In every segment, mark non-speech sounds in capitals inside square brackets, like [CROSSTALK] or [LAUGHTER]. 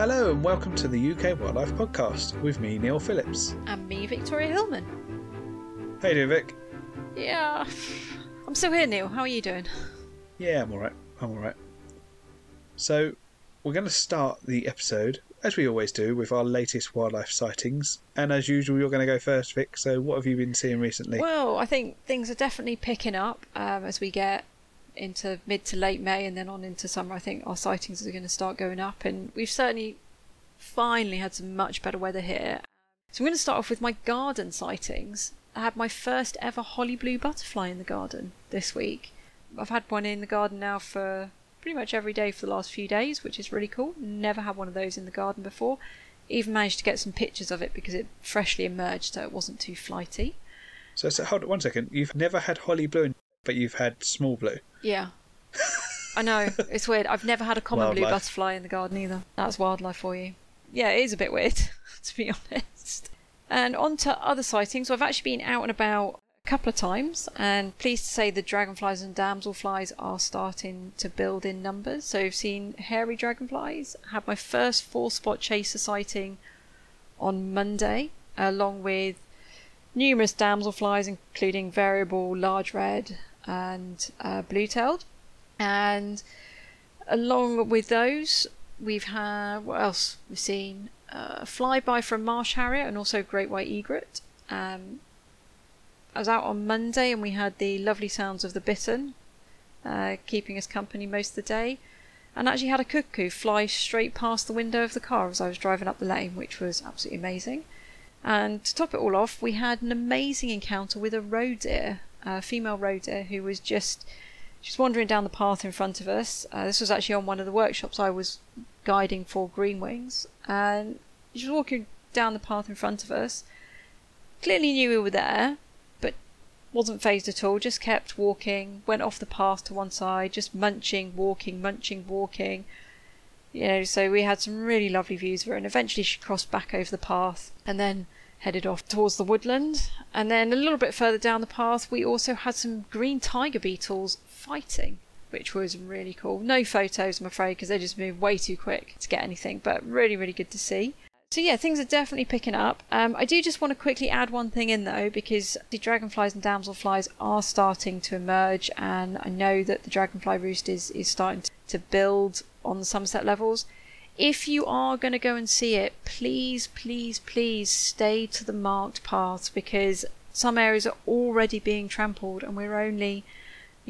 Hello and welcome to the UK Wildlife Podcast with me, Neil Phillips. And me, Victoria Hillman. Hey, there, Vic. Yeah, I'm still here, Neil. How are you doing? Yeah, I'm alright. I'm alright. So, we're going to start the episode, as we always do, with our latest wildlife sightings. And as usual, you're going to go first, Vic. So, what have you been seeing recently? Well, I think things are definitely picking up um, as we get into mid to late May and then on into summer. I think our sightings are going to start going up, and we've certainly finally had some much better weather here. So I'm going to start off with my garden sightings. I had my first ever holly blue butterfly in the garden this week. I've had one in the garden now for pretty much every day for the last few days, which is really cool. Never had one of those in the garden before. Even managed to get some pictures of it because it freshly emerged, so it wasn't too flighty. So, so hold on one second. You've never had holly blue, but you've had small blue. Yeah. I know, it's weird. I've never had a common blue butterfly in the garden either. That's wildlife for you. Yeah, it is a bit weird, [LAUGHS] to be honest. And on to other sightings. I've actually been out and about a couple of times, and pleased to say the dragonflies and damselflies are starting to build in numbers. So I've seen hairy dragonflies. I had my first four spot chaser sighting on Monday, along with numerous damselflies, including variable, large red, and uh, blue-tailed. And along with those, we've had what else? We've seen uh, flyby from marsh harrier and also great white egret. Um, I was out on Monday and we had the lovely sounds of the bittern uh, keeping us company most of the day. And actually had a cuckoo fly straight past the window of the car as I was driving up the lane, which was absolutely amazing. And to top it all off, we had an amazing encounter with a roe deer, a female roe deer, who was just she's wandering down the path in front of us. Uh, this was actually on one of the workshops I was guiding for Greenwings, and she was walking down the path in front of us. Clearly knew we were there, but wasn't phased at all. Just kept walking. Went off the path to one side, just munching, walking, munching, walking. You know, so we had some really lovely views of her, and eventually she crossed back over the path and then headed off towards the woodland. And then a little bit further down the path, we also had some green tiger beetles fighting, which was really cool. No photos, I'm afraid, because they just moved way too quick to get anything, but really, really good to see. So yeah, things are definitely picking up. Um, I do just want to quickly add one thing in though, because the dragonflies and damselflies are starting to emerge, and I know that the dragonfly roost is is starting to build on the Somerset levels. If you are going to go and see it, please, please, please stay to the marked paths because some areas are already being trampled, and we're only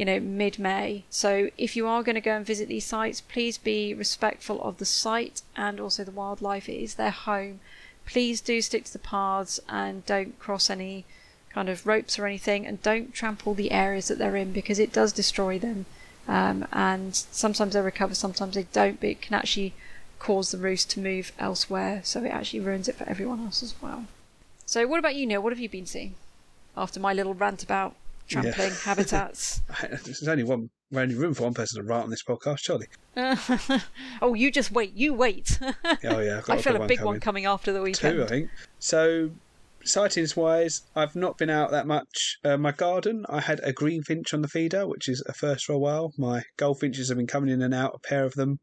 you know, mid May. So if you are going to go and visit these sites, please be respectful of the site and also the wildlife. It is their home. Please do stick to the paths and don't cross any kind of ropes or anything and don't trample the areas that they're in because it does destroy them. Um, and sometimes they recover, sometimes they don't, but it can actually cause the roost to move elsewhere. So it actually ruins it for everyone else as well. So, what about you, Neil? What have you been seeing after my little rant about trampling habitats? [LAUGHS] There's only one, only room for one person to rant on this podcast, surely. [LAUGHS] oh, you just wait. You wait. [LAUGHS] Oh yeah, I feel a big coming. one coming after the weekend. Two, I think. So, sightings wise, I've not been out that much. Uh, my garden, I had a greenfinch on the feeder, which is a first for a while. My goldfinches have been coming in and out, a pair of them.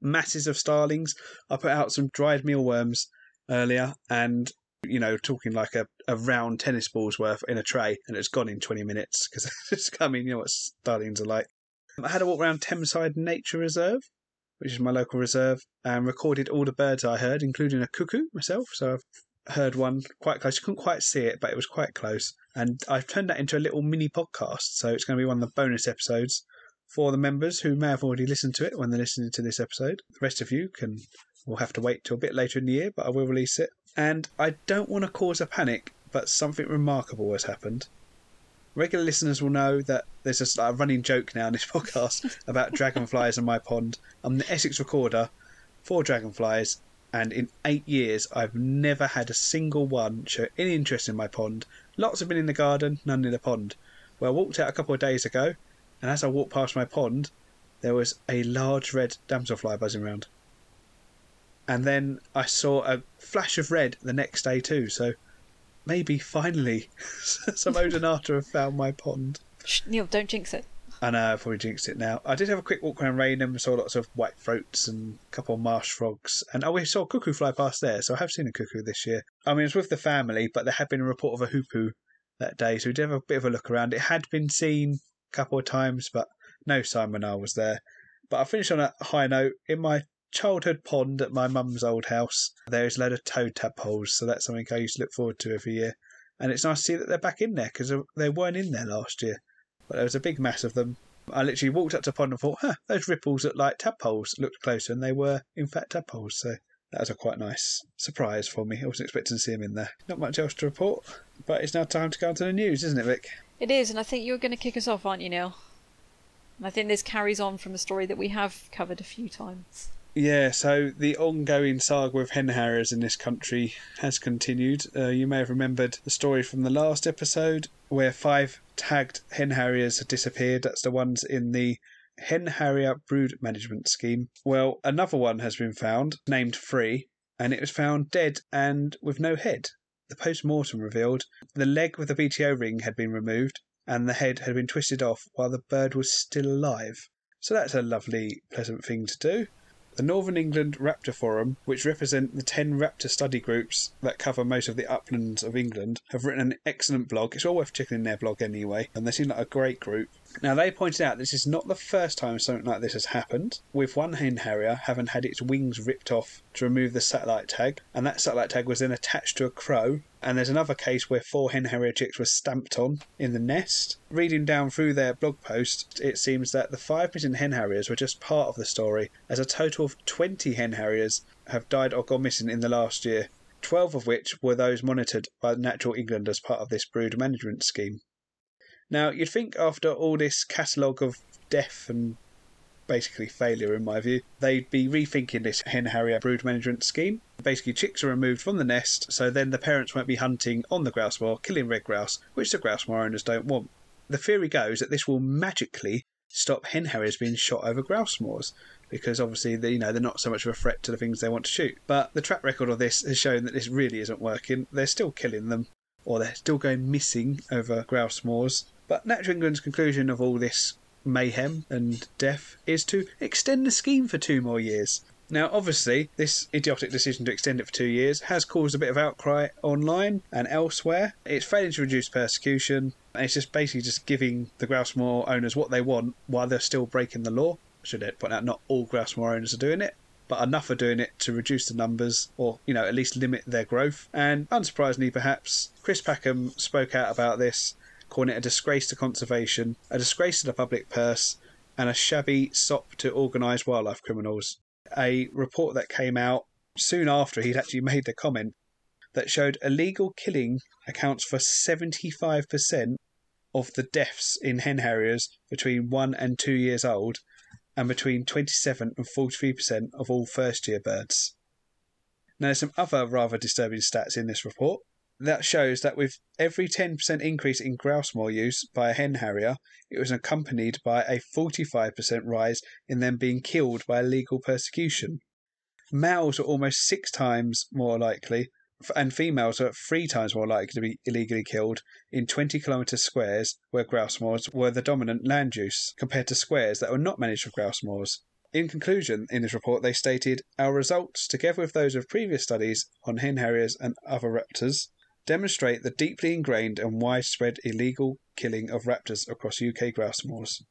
Masses of starlings. I put out some dried mealworms earlier, and you know, talking like a, a round tennis ball's worth in a tray, and it's gone in 20 minutes because [LAUGHS] it's coming. You know what starlings are like. I had a walk around Thameside Nature Reserve, which is my local reserve, and recorded all the birds I heard, including a cuckoo myself. So I've heard one quite close. You couldn't quite see it, but it was quite close. And I've turned that into a little mini podcast. So it's going to be one of the bonus episodes for the members who may have already listened to it when they're listening to this episode. The rest of you can will have to wait till a bit later in the year, but I will release it. And I don't want to cause a panic, but something remarkable has happened. Regular listeners will know that there's just a running joke now in this [LAUGHS] podcast about dragonflies in my pond. I'm the Essex recorder for dragonflies, and in eight years, I've never had a single one show any interest in my pond. Lots have been in the garden, none in the pond. Well, I walked out a couple of days ago, and as I walked past my pond, there was a large red damselfly buzzing around. And then I saw a flash of red the next day too, so maybe finally [LAUGHS] some Odonata have found my pond. Shh, Neil, don't jinx it. I know, I've probably jinxed it now. I did have a quick walk around Rainham saw lots of white throats and a couple of marsh frogs. And oh, we saw a cuckoo fly past there, so I have seen a cuckoo this year. I mean, it was with the family, but there had been a report of a hoopoe that day, so we did have a bit of a look around. It had been seen couple of times, but no Simon I was there. But I finished on a high note. In my childhood pond at my mum's old house, there is a load of toad tadpoles, so that's something I used to look forward to every year. And it's nice to see that they're back in there because they weren't in there last year. But there was a big mass of them. I literally walked up to the pond and thought, huh, those ripples look like tadpoles. Looked closer and they were, in fact, tadpoles. So that was a quite nice surprise for me. I wasn't expecting to see them in there. Not much else to report, but it's now time to go on to the news, isn't it, Vic? It is, and I think you're going to kick us off, aren't you, Neil? And I think this carries on from a story that we have covered a few times. Yeah, so the ongoing saga with hen harriers in this country has continued. Uh, you may have remembered the story from the last episode where five tagged hen harriers had disappeared. That's the ones in the Hen Harrier Brood Management Scheme. Well, another one has been found, named Free, and it was found dead and with no head. The post mortem revealed the leg with the BTO ring had been removed and the head had been twisted off while the bird was still alive. So that's a lovely, pleasant thing to do. The Northern England Raptor Forum, which represent the 10 raptor study groups that cover most of the uplands of England, have written an excellent blog. It's all worth checking in their blog anyway, and they seem like a great group. Now, they pointed out this is not the first time something like this has happened, with one hen harrier having had its wings ripped off to remove the satellite tag, and that satellite tag was then attached to a crow. And there's another case where four hen harrier chicks were stamped on in the nest. Reading down through their blog post, it seems that the five missing hen harriers were just part of the story, as a total of 20 hen harriers have died or gone missing in the last year. 12 of which were those monitored by Natural England as part of this brood management scheme. Now, you'd think after all this catalogue of death and basically failure, in my view, they'd be rethinking this hen harrier brood management scheme. Basically, chicks are removed from the nest, so then the parents won't be hunting on the grouse moor, killing red grouse, which the grouse moor owners don't want. The theory goes that this will magically stop hen harriers being shot over grouse moors because obviously they, you know they're not so much of a threat to the things they want to shoot. But the track record of this has shown that this really isn't working. They're still killing them, or they're still going missing over grouse moors. But Natural England's conclusion of all this mayhem and death is to extend the scheme for two more years. Now, obviously, this idiotic decision to extend it for two years has caused a bit of outcry online and elsewhere. It's failing to reduce persecution, it's just basically just giving the grouse moor owners what they want while they're still breaking the law. Should I point out, not all grouse moor owners are doing it, but enough are doing it to reduce the numbers or, you know, at least limit their growth. And unsurprisingly, perhaps, Chris Packham spoke out about this calling it a disgrace to conservation, a disgrace to the public purse, and a shabby sop to organised wildlife criminals. A report that came out soon after he'd actually made the comment that showed illegal killing accounts for 75% of the deaths in hen harriers between 1 and 2 years old and between 27 and 43% of all first year birds. Now, there's some other rather disturbing stats in this report that shows that with every 10% increase in grouse moor use by a hen harrier, it was accompanied by a 45% rise in them being killed by illegal persecution. Males are almost six times more likely, and females are three times more likely to be illegally killed in 20 kilometre squares where grouse moors were the dominant land use, compared to squares that were not managed for grouse moors. In conclusion, in this report, they stated Our results, together with those of previous studies on hen harriers and other raptors, demonstrate the deeply ingrained and widespread illegal killing of raptors across UK grouse moors.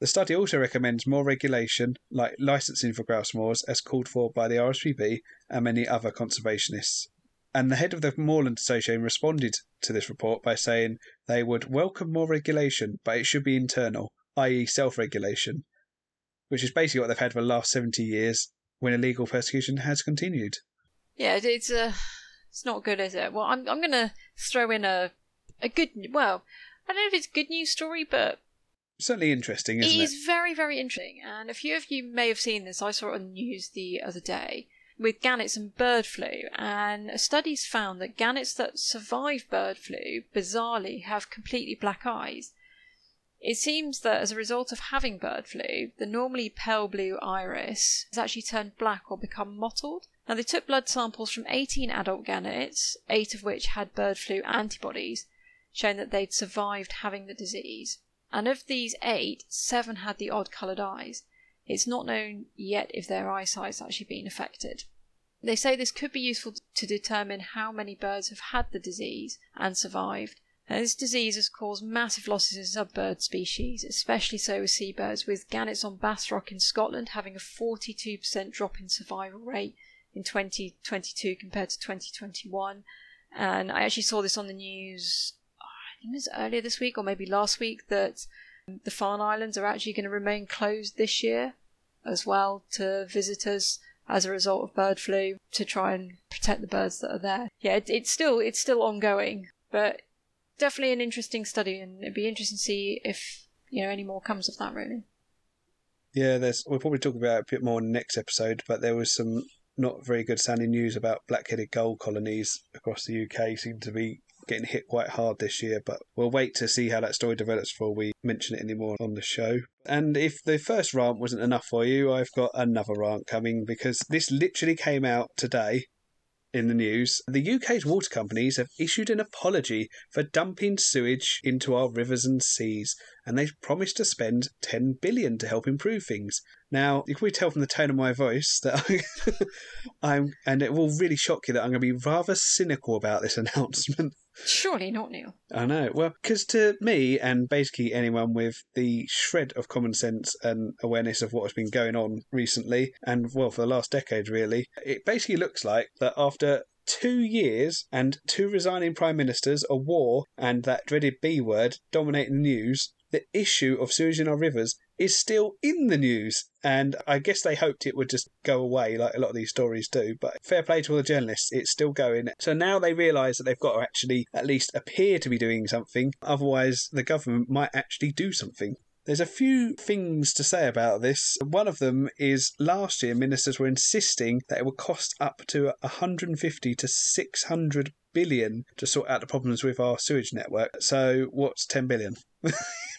The study also recommends more regulation, like licensing for grouse moors, as called for by the RSPB and many other conservationists. And the head of the Moorland Association responded to this report by saying they would welcome more regulation, but it should be internal, i.e., self regulation, which is basically what they've had for the last 70 years when illegal persecution has continued. Yeah, it's a. It's not good, is it? Well, I'm I'm gonna throw in a a good. Well, I don't know if it's a good news story, but certainly interesting, isn't it? It is very very interesting, and a few of you may have seen this. I saw it on the news the other day with gannets and bird flu, and studies found that gannets that survive bird flu bizarrely have completely black eyes. It seems that as a result of having bird flu, the normally pale blue iris has actually turned black or become mottled. Now, they took blood samples from 18 adult gannets, eight of which had bird flu antibodies, showing that they'd survived having the disease. And of these eight, seven had the odd coloured eyes. It's not known yet if their eyesight's actually been affected. They say this could be useful to determine how many birds have had the disease and survived. Now, this disease has caused massive losses in bird species, especially so with seabirds, with gannets on Bass Rock in Scotland having a 42% drop in survival rate in 2022 compared to 2021. And I actually saw this on the news, I think it was earlier this week or maybe last week, that the Farne Islands are actually going to remain closed this year as well to visitors as a result of bird flu to try and protect the birds that are there. Yeah, it, it's still it's still ongoing, but definitely an interesting study, and it'd be interesting to see if you know any more comes of that. Really. Yeah, there's. We'll probably talk about it a bit more in the next episode, but there was some not very good sounding news about black-headed gull colonies across the UK. Seem to be getting hit quite hard this year, but we'll wait to see how that story develops before we mention it anymore on the show. And if the first rant wasn't enough for you, I've got another rant coming because this literally came out today in the news, the UK's water companies have issued an apology for dumping sewage into our rivers and seas, and they've promised to spend 10 billion to help improve things. Now, you can probably tell from the tone of my voice that I, [LAUGHS] am and it will really shock you that I'm going to be rather cynical about this [LAUGHS] announcement. Surely not, Neil. I know. Well, because to me, and basically anyone with the shred of common sense and awareness of what has been going on recently, and well, for the last decade really, it basically looks like that after two years and two resigning prime ministers, a war, and that dreaded B word dominating the news, the issue of sewage in our rivers is still in the news. And I guess they hoped it would just go away, like a lot of these stories do. But fair play to all the journalists, it's still going. So now they realise that they've got to actually at least appear to be doing something. Otherwise, the government might actually do something. There's a few things to say about this. One of them is last year ministers were insisting that it would cost up to 150 to 600 billion to sort out the problems with our sewage network. So what's 10 billion? [LAUGHS]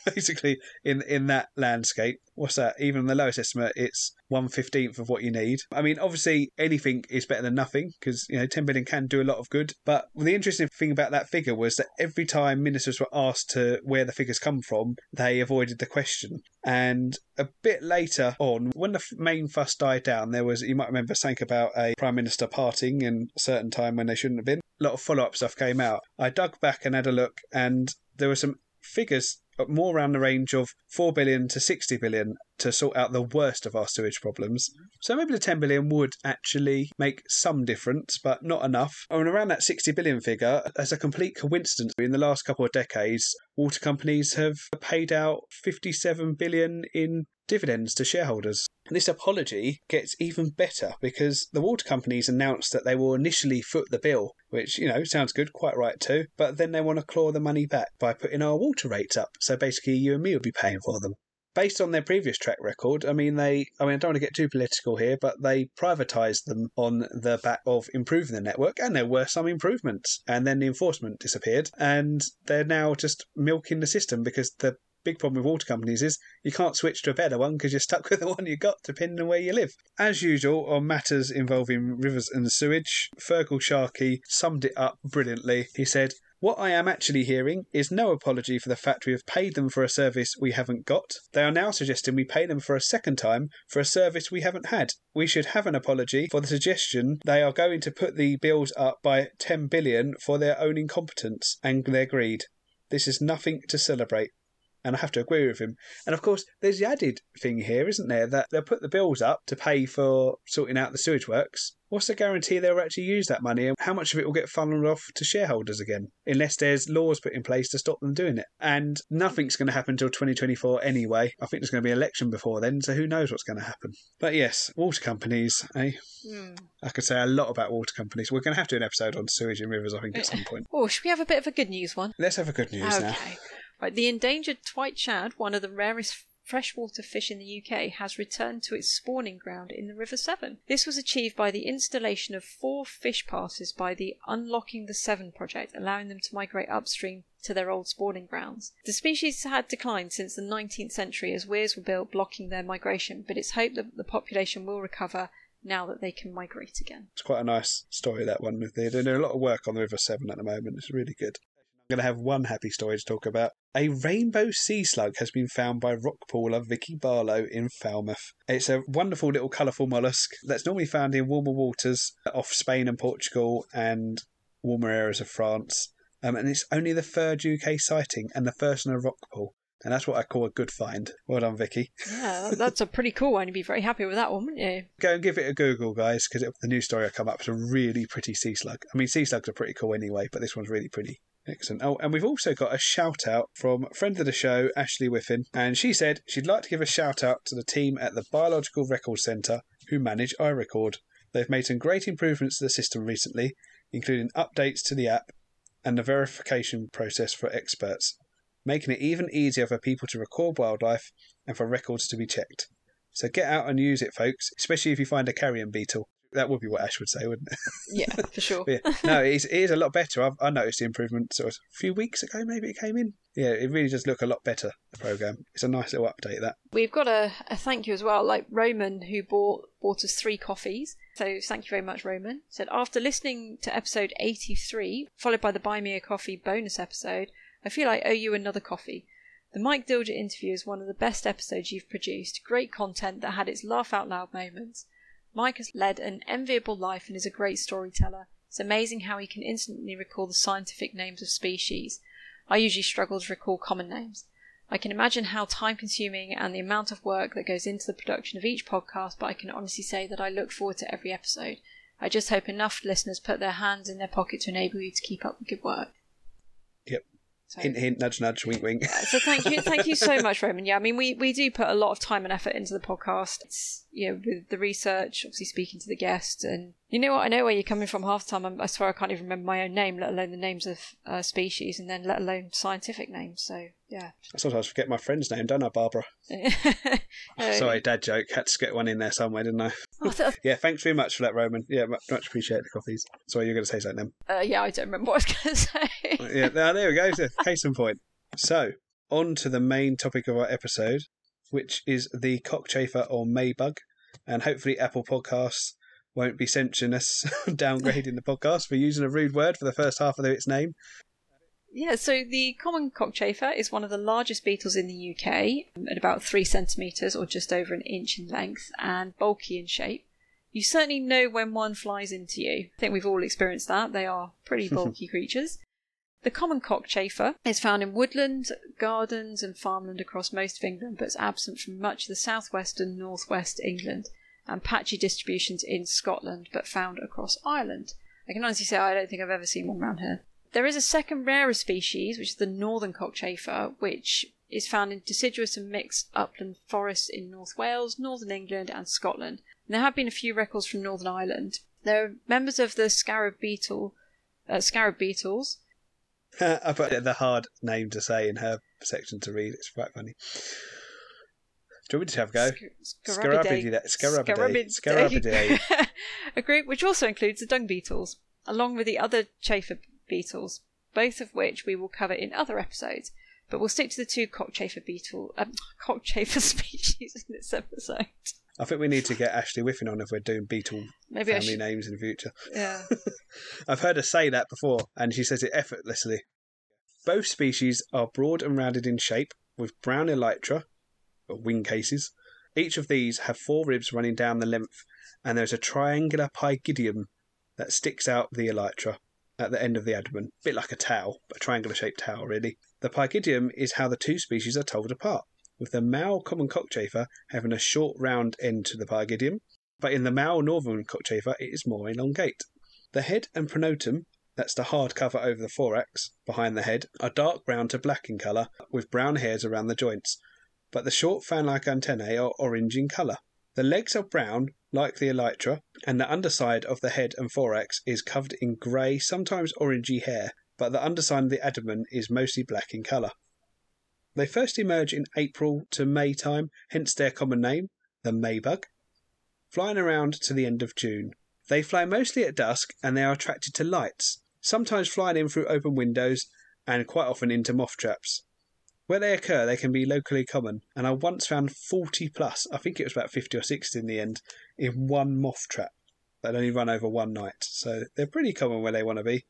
basically in in that landscape. What's that? Even the lowest estimate, it's one fifteenth of what you need. I mean, obviously anything is better than nothing because you know ten billion can do a lot of good. But the interesting thing about that figure was that every time ministers were asked to where the figures come from, they avoided the question. And a bit later on, when the main fuss died down, there was you might remember something about a prime minister parting in a certain time when they shouldn't have been. A lot of follow up stuff came out. I dug back and had a look, and there were some figures more around the range of 4 billion to 60 billion to sort out the worst of our sewage problems. Mm-hmm. So maybe the 10 billion would actually make some difference, but not enough. Oh, and around that 60 billion figure, as a complete coincidence, in the last couple of decades, water companies have paid out 57 billion in dividends to shareholders. This apology gets even better because the water companies announced that they will initially foot the bill, which, you know, sounds good, quite right too, but then they want to claw the money back by putting our water rates up. So basically, you and me will be paying for them based on their previous track record, I mean, they, I mean, I don't want to get too political here, but they privatised them on the back of improving the network, and there were some improvements, and then the enforcement disappeared, and they're now just milking the system because the big problem with water companies is you can't switch to a better one because you're stuck [LAUGHS] with the one you got depending on where you live. As usual, on matters involving rivers and sewage, Feargal Sharkey summed it up brilliantly. He said, what I am actually hearing is no apology for the fact we have paid them for a service we haven't got. They are now suggesting we pay them for a second time for a service we haven't had. We should have an apology for the suggestion they are going to put the bills up by 10 billion for their own incompetence and their greed. This is nothing to celebrate and I have to agree with him. And of course, there's the added thing here, isn't there, that they'll put the bills up to pay for sorting out the sewage works. What's the guarantee they'll actually use that money and how much of it will get funneled off to shareholders again? Unless there's laws put in place to stop them doing it. And nothing's going to happen until 2024 anyway. I think there's going to be an election before then, so who knows what's going to happen. But yes, water companies, eh? Mm. I could say a lot about water companies. We're going to have to do an episode on sewage and rivers, I think, at some [LAUGHS] point. Oh, should we have a bit of a good news one? Let's have a good news okay. now. Right, the endangered white shad, one of the rarest freshwater fish in the UK, has returned to its spawning ground in the River Severn. This was achieved by the installation of four fish passes by the Unlocking the Severn project, allowing them to migrate upstream to their old spawning grounds. The species had declined since the 19th century as weirs were built blocking their migration, but it's hoped that the population will recover now that they can migrate again. It's quite a nice story, that one. They're doing a lot of work on the River Severn at the moment. It's really good. Going to have one happy story to talk about. A rainbow sea slug has been found by rock pooler Vicky Barlow in Falmouth. It's a wonderful little colourful mollusk that's normally found in warmer waters off Spain and Portugal and warmer areas of France. Um, and it's only the third UK sighting and the first in a rock pool. And that's what I call a good find. Well done, Vicky. Yeah, that's a pretty cool one. You'd be very happy with that one, wouldn't you? Go and give it a Google, guys, because the new story will come up. It's a really pretty sea slug. I mean, sea slugs are pretty cool anyway, but this one's really pretty. Excellent. Oh, and we've also got a shout out from friend of the show, Ashleigh Whiffin, and she said she'd like to give a shout out to the team at the Biological Records Centre who manage iRecord. They've made some great improvements to the system recently, including updates to the app and the verification process for experts, making it even easier for people to record wildlife and for records to be checked. So get out and use it, folks, especially if you find a carrion beetle. That would be what Ash would say, wouldn't it? [LAUGHS] Yeah, for sure. yeah. No, it is, it is a lot better. I've, I noticed the improvement sort of a few weeks ago, maybe it came in. Yeah, it really does look a lot better, the programme. It's a nice little update, that. We've got a, a thank you as well, like Roman, who bought bought us three coffees. So thank you very much, Roman. Said after listening to episode 83, followed by the Buy Me a Coffee bonus episode, I feel I owe you another coffee. The Mike Dilger interview is one of the best episodes you've produced. Great content that had its laugh out loud moments. Mike has led an enviable life and is a great storyteller. It's amazing how he can instantly recall the scientific names of species. I usually struggle to recall common names. I can imagine how time consuming and the amount of work that goes into the production of each podcast, but I can honestly say that I look forward to every episode. I just hope enough listeners put their hands in their pocket to enable you to keep up the good work. So, Hint, hint, nudge, nudge, wink, wink. yeah, so thank you, thank you so much, [LAUGHS] Roman. Yeah, I mean, we, we do put a lot of time and effort into the podcast. It's you know with the research, obviously speaking to the guest, and you know what? I know where you're coming from. Half the time, I'm, I swear I can't even remember my own name, let alone the names of uh, species, and then let alone scientific names. So yeah. I sometimes forget my friend's name, don't I, Barbara? [LAUGHS] Sorry, dad joke. Had to get one in there somewhere, didn't I? Oh, Yeah, thanks very much for that, Roman. Yeah, much, appreciate the coffees. Sorry, you're going to say something uh, yeah, I don't remember what I was going [LAUGHS] to say. Yeah, now, there we go. So, Case in point. So, on to the main topic of our episode, which is the cockchafer or maybug. And hopefully, Apple Podcasts won't be censuring us, [LAUGHS] downgrading the podcast for using a rude word for the first half of its name. Yeah, so the common cockchafer is one of the largest beetles in the UK, um, at about three centimetres or just over an inch in length, and bulky in shape. You certainly know when one flies into you. I think we've all experienced that. They are pretty [LAUGHS] bulky creatures. The common cockchafer is found in woodland, gardens, and farmland across most of England, but is absent from much of the southwest and northwest England, and patchy distributions in Scotland, but found across Ireland. I can honestly say I don't think I've ever seen one around here. There is a second rarer species, which is the northern cockchafer, which is found in deciduous and mixed upland forests in North Wales, northern England, and Scotland. And there have been a few records from Northern Ireland. There are members of the scarab beetle, uh, scarab beetles. I put the hard name to say in her section to read. It's quite funny. Do you want me to have a go? Scarabidae. Scarabidae. Scarabidae. [LAUGHS] a group which also includes the dung beetles, along with the other chafer beetles, both of which we will cover in other episodes. But we'll stick to the two cockchafer beetle, um, [LAUGHS] cockchafer [LAUGHS] species in this episode. I think we need to get Ashleigh Whiffin on if we're doing beetle Maybe family names in the future. Yeah. [LAUGHS] I've heard her say that before, and she says it effortlessly. Both species are broad and rounded in shape, with brown elytra, or wing cases. Each of these have four ribs running down the length, and there's a triangular pygidium that sticks out the elytra at the end of the abdomen, a bit like a towel, a triangular shaped towel, really. The pygidium is how the two species are told apart, with the male common cockchafer having a short round end to the pygidium, but in the male northern cockchafer it is more elongate. The head and pronotum, that's the hard cover over the thorax behind the head, are dark brown to black in colour, with brown hairs around the joints, but the short fan like antennae are orange in colour. The legs are brown, like the elytra, and the underside of the head and thorax is covered in grey, sometimes orangey hair, but the underside of the abdomen is mostly black in colour. They first emerge in April to May time, hence their common name, the Maybug, flying around to the end of June. They fly mostly at dusk and they are attracted to lights, sometimes flying in through open windows and quite often into moth traps. Where they occur, they can be locally common, and I once found 40 plus, I think it was about 50 or 60 in the end, in one moth trap that only run over one night. So they're pretty common where they want to be.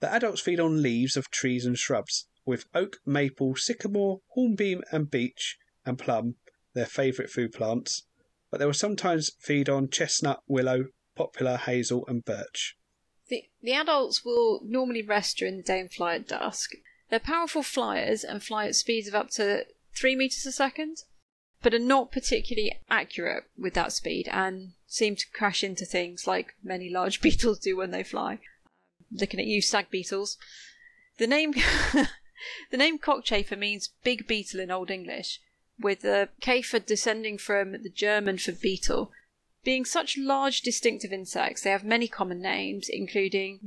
The adults feed on leaves of trees and shrubs, with oak, maple, sycamore, hornbeam, and beech and plum their favourite food plants, but they will sometimes feed on chestnut, willow, poplar, hazel, and birch. The, the adults will normally rest during the day and fly at dusk. They're powerful flyers and fly at speeds of up to 3 meters a second, but are not particularly accurate with that speed and seem to crash into things like many large [LAUGHS] beetles do when they fly. Looking at you, stag beetles. The name [LAUGHS] the name cockchafer means big beetle in Old English, with the Käfer descending from the German for beetle. Being such large distinctive insects, they have many common names, including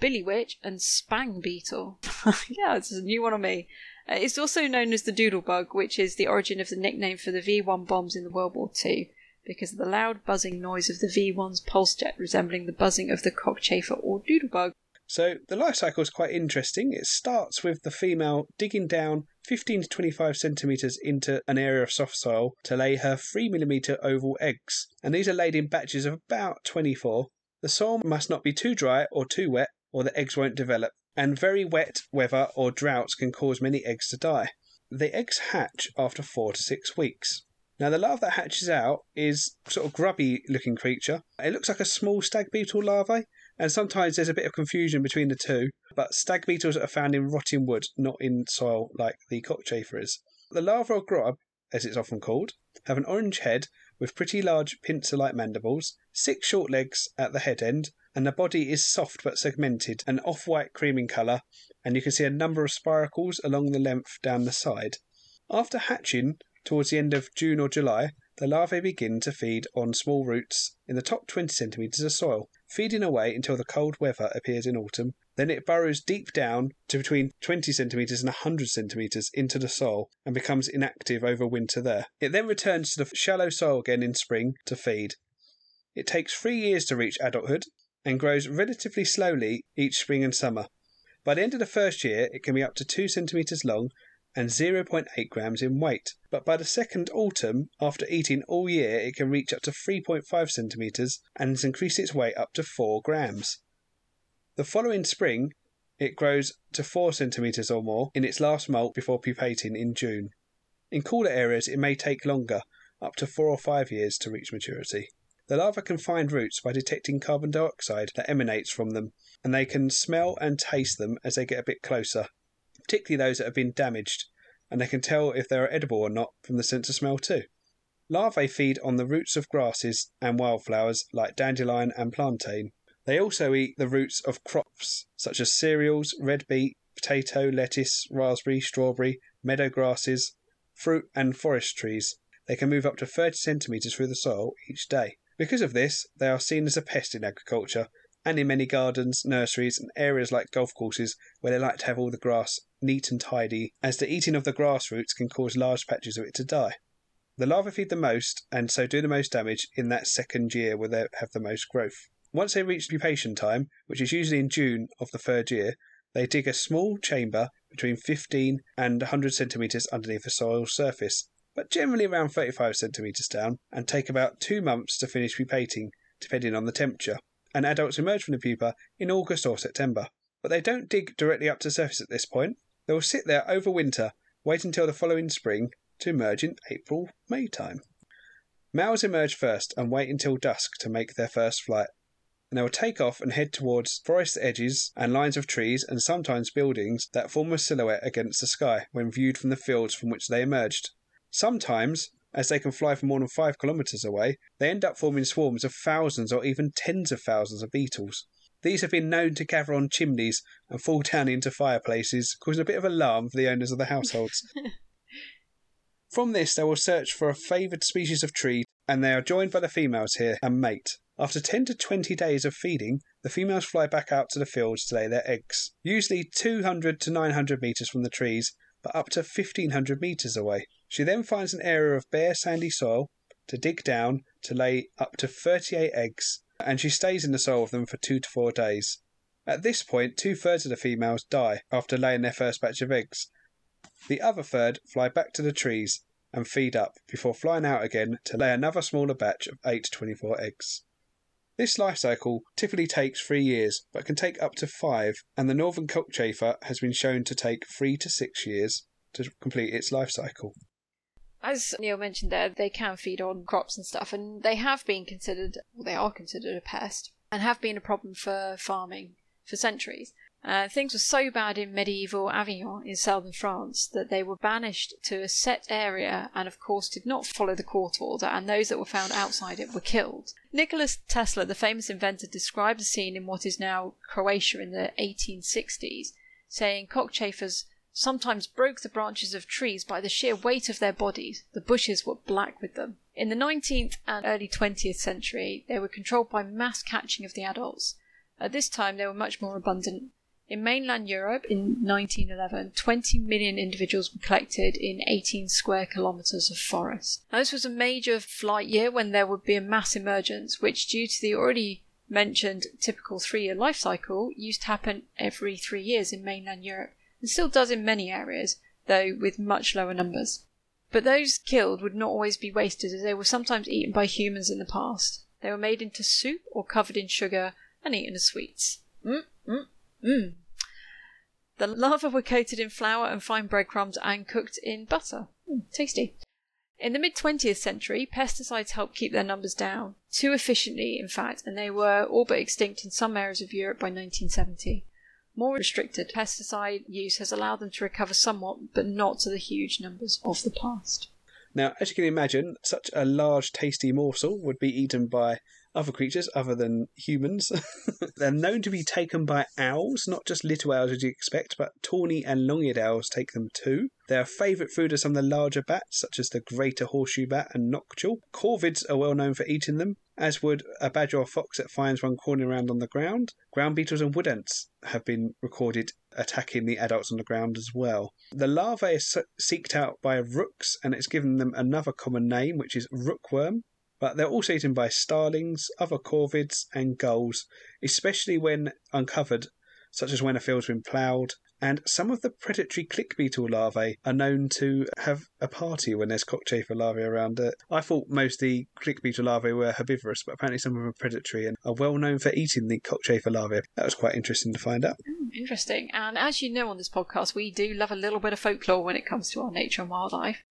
Mitchamador, Billywitch, and Spang beetle. [LAUGHS] yeah, it's a new one on me. Uh, it's also known as the doodlebug, which is the origin of the nickname for the V1 bombs in the World War II, because of the loud buzzing noise of the V1's pulse jet resembling the buzzing of the cockchafer or doodlebug. So the life cycle is quite interesting. It starts with the female digging down 15 to 25 centimetres into an area of soft soil to lay her 3 millimetre oval eggs, and these are laid in batches of about 24. The soil must not be too dry or too wet, or the eggs won't develop, and very wet weather or droughts can cause many eggs to die. The eggs hatch after four to six weeks. Now, the larva that hatches out is sort of grubby looking creature. It looks like a small stag beetle larvae, and sometimes there's a bit of confusion between the two, but stag beetles are found in rotting wood, not in soil like the cockchafer is. The larva or grub, as it's often called, have an orange head with pretty large pincer like mandibles, six short legs at the head end, and the body is soft but segmented, an off white cream in colour, and you can see a number of spiracles along the length down the side. After hatching, towards the end of June or July, the larvae begin to feed on small roots in the top 20 centimetres of soil, feeding away until the cold weather appears in autumn. Then it burrows deep down to between 20 centimetres and 100 centimetres into the soil and becomes inactive over winter there. It then returns to the shallow soil again in spring to feed. It takes three years to reach adulthood and grows relatively slowly each spring and summer. By the end of the first year, it can be up to 2 centimetres long and 0.8 grams in weight. But by the second autumn, after eating all year, it can reach up to 3.5 centimetres and increase its weight up to 4 grams. The following spring, it grows to 4 centimetres or more in its last molt before pupating in June. In cooler areas, it may take longer, up to 4 or 5 years, to reach maturity. The larvae can find roots by detecting carbon dioxide that emanates from them, and they can smell and taste them as they get a bit closer particularly those that have been damaged, and they can tell if they are edible or not from the sense of smell too. Larvae feed on the roots of grasses and wildflowers like dandelion and plantain. They also eat the roots of crops such as cereals, red beet, potato, lettuce, raspberry, strawberry, meadow grasses, fruit, and forest trees. They can move up to 30 centimetres through the soil each day. Because of this, they are seen as a pest in agriculture and in many gardens, nurseries, and areas like golf courses where they like to have all the grass neat and tidy, as the eating of the grass roots can cause large patches of it to die. The larvae feed the most, and so do the most damage, in that second year where they have the most growth. Once they reach pupation time, which is usually in June of the third year, they dig a small chamber between 15 and 100 centimetres underneath the soil surface, but generally around 35 centimetres down, and take about two months to finish pupating, depending on the temperature. And adults emerge from the pupa in August or September. But they don't dig directly up to the surface at this point. They will sit there over winter, wait until the following spring to emerge in April May time. Males emerge first and wait until dusk to make their first flight. And they will take off and head towards forest edges and lines of trees and sometimes buildings that form a silhouette against the sky when viewed from the fields from which they emerged. Sometimes, as they can fly for more than five kilometres away, they end up forming swarms of thousands or even tens of thousands of beetles. These have been known to gather on chimneys and fall down into fireplaces, causing a bit of alarm for the owners of the households. [LAUGHS] From this, they will search for a favoured species of tree, and they are joined by the females here and mate. After 10 to 20 days of feeding, the females fly back out to the fields to lay their eggs, usually 200 to 900 metres from the trees, but up to 1500 metres away. She then finds an area of bare sandy soil to dig down to lay up to 38 eggs and she stays in the soil with them for two to four days. At this point, two thirds of the females die after laying their first batch of eggs. The other third fly back to the trees and feed up before flying out again to lay another smaller batch of 8 to 24 eggs. This life cycle typically takes three years, but can take up to five, and the northern cockchafer has been shown to take three to six years to complete its life cycle. As Neil mentioned there, they can feed on crops and stuff, and they have been considered, well, they are considered a pest, and have been a problem for farming for centuries. Uh, things were so bad in medieval Avignon in southern France that they were banished to a set area and, of course, did not follow the court order, and those that were found outside it were killed. Nicholas Tesla, the famous inventor, described a scene in what is now Croatia in the 1860s, saying cockchafers sometimes broke the branches of trees by the sheer weight of their bodies. The bushes were black with them. In the 19th and early 20th century, they were controlled by mass catching of the adults. At this time, they were much more abundant in mainland Europe in 1911, 20 million individuals were collected in 18 square kilometres of forest. Now, this was a major flight year when there would be a mass emergence, which, due to the already mentioned typical three year life cycle, used to happen every three years in mainland Europe, and still does in many areas, though with much lower numbers. But those killed would not always be wasted, as they were sometimes eaten by humans in the past. They were made into soup or covered in sugar and eaten as sweets. Mm, mm, Mmm. The larvae were coated in flour and fine breadcrumbs and cooked in butter. Mm, tasty. In the mid 20th century, pesticides helped keep their numbers down, too efficiently, in fact, and they were all but extinct in some areas of Europe by 1970. More restricted pesticide use has allowed them to recover somewhat, but not to the huge numbers of the past. Now, as you can imagine, such a large, tasty morsel would be eaten by other creatures other than humans. [LAUGHS] They're known to be taken by owls, not just little owls as you expect, but tawny and long-eared owls take them too. They're a favourite food of some of the larger bats, such as the greater horseshoe bat and noctule. Corvids are well known for eating them, as would a badger or fox that finds one crawling around on the ground. Ground beetles and wood ants have been recorded attacking the adults on the ground as well. The larvae is seeked out by rooks, and it's given them another common name, which is rookworm but they're also eaten by starlings, other corvids, and gulls, especially when uncovered, such as when a field's been ploughed. And some of the predatory click beetle larvae are known to have a party when there's cockchafer larvae around it. I thought most the click beetle larvae were herbivorous, but apparently some of them are predatory and are well known for eating the cockchafer larvae. That was quite interesting to find out. Mm, interesting. And as you know on this podcast, we do love a little bit of folklore when it comes to our nature and wildlife.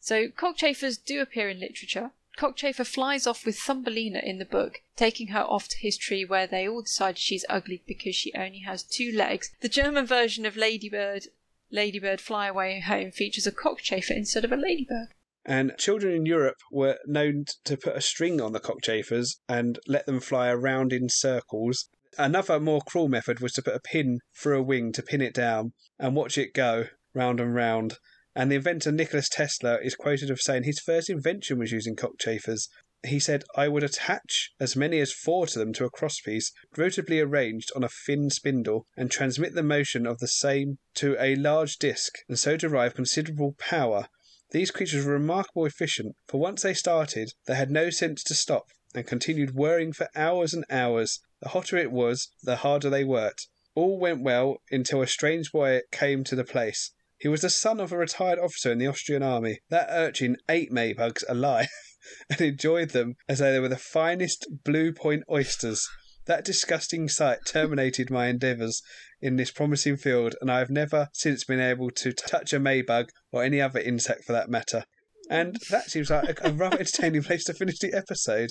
So cockchafers do appear in literature, Cockchafer flies off with Thumbelina in the book, taking her off to his tree where they all decide she's ugly because she only has two legs. The German version of Ladybird, Ladybird Fly Away Home features a cockchafer instead of a ladybird. And children in Europe were known to put a string on the cockchafers and let them fly around in circles. Another more cruel method was to put a pin through a wing to pin it down and watch it go round and round. And the inventor Nicholas Tesla is quoted of saying his first invention was using cockchafers. He said, I would attach as many as four to them to a crosspiece, rotably arranged on a thin spindle, and transmit the motion of the same to a large disc, and so derive considerable power. These creatures were remarkably efficient, for once they started, they had no sense to stop, and continued whirring for hours and hours. The hotter it was, the harder they worked. All went well until a strange boy came to the place. He was the son of a retired officer in the Austrian army. That urchin ate Maybugs alive [LAUGHS] and enjoyed them as though they were the finest blue point oysters. That disgusting sight terminated my endeavours in this promising field, and I have never since been able to touch a Maybug or any other insect for that matter. And that seems like a, a rather [LAUGHS] entertaining place to finish the episode.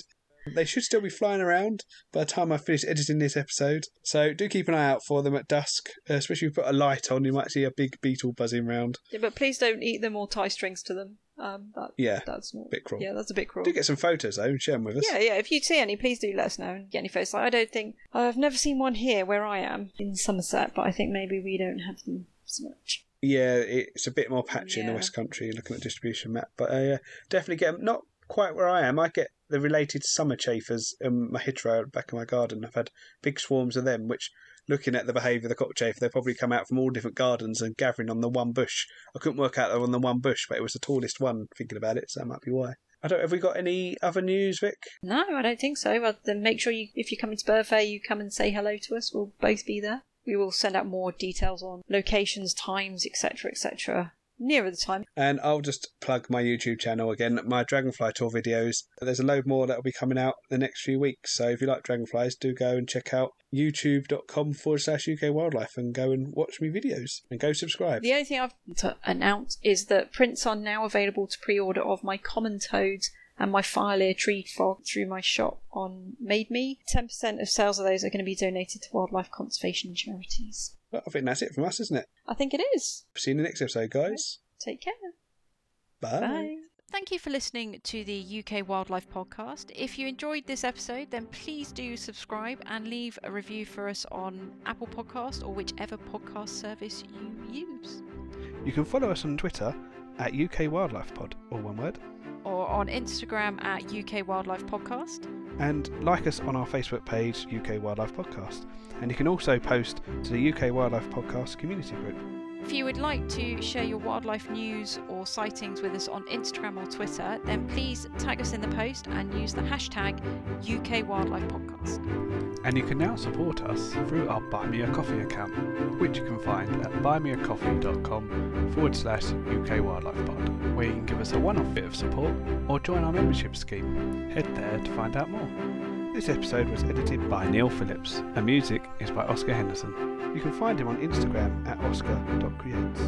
They should still be flying around by the time I finish editing this episode. So do keep an eye out for them at dusk, uh, especially if you put a light on, you might see a big beetle buzzing around. Yeah, but please don't eat them or tie strings to them. Um, that, yeah, that's not, a bit cruel. Yeah, that's a bit cruel. Do get some photos though and share them with us. Yeah, yeah. If you see any, please do let us know and get any photos. I don't think I've never seen one here where I am in Somerset, but I think maybe we don't have them so much. Yeah, it's a bit more patchy yeah. in the West Country looking at the distribution map, but uh, yeah, definitely get them. Not quite where I am. I get the related summer chafers in my hedgerow back in my garden. I've had big swarms of them, which, looking at the behaviour of the cockchafer, they probably come out from all different gardens and gathering on the one bush. I couldn't work out they on the one bush, but it was the tallest one, thinking about it, so that might be why. I don't. Have we got any other news, Vic? No, I don't think so. Well, then make sure you, if you come into Bird you come and say hello to us. We'll both be there. We will send out more details on locations, times, etc., etc. nearer the time. And I'll just plug my YouTube channel again, my Dragonfly Tour videos. There's a load more that will be coming out the next few weeks. So if you like dragonflies, do go and check out youtube.com forward slash UK Wildlife and go and watch me videos and go subscribe. The only thing I've to announce is that prints are now available to pre order of my common toads and my Fireleer tree frog through my shop on Made Me. 10% of sales of those are going to be donated to wildlife conservation charities. I think that's it from us, isn't it? I think it is. See you in the next episode, guys. Take care. Bye. Bye. Thank you for listening to the UK Wildlife Podcast. If you enjoyed this episode, then please do subscribe and leave a review for us on Apple Podcast or whichever podcast service you use. You can follow us on Twitter at UK Wildlife Pod, all one word. Or on Instagram at UK Wildlife Podcast. And like us on our Facebook page, UK Wildlife Podcast. And you can also post to the UK Wildlife Podcast community group. If you would like to share your wildlife news or sightings with us on Instagram or Twitter, then please tag us in the post and use the hashtag UK Wildlife Podcast. And you can now support us through our Buy Me a Coffee account, which you can find at buymeacoffee.com forward slash UK Wildlife Pod, where you can give us a one off bit of support or join our membership scheme. Head there to find out more. This episode was edited by Neil Phillips, and music is by Oscar Henderson. You can find him on Instagram at oscar.creates.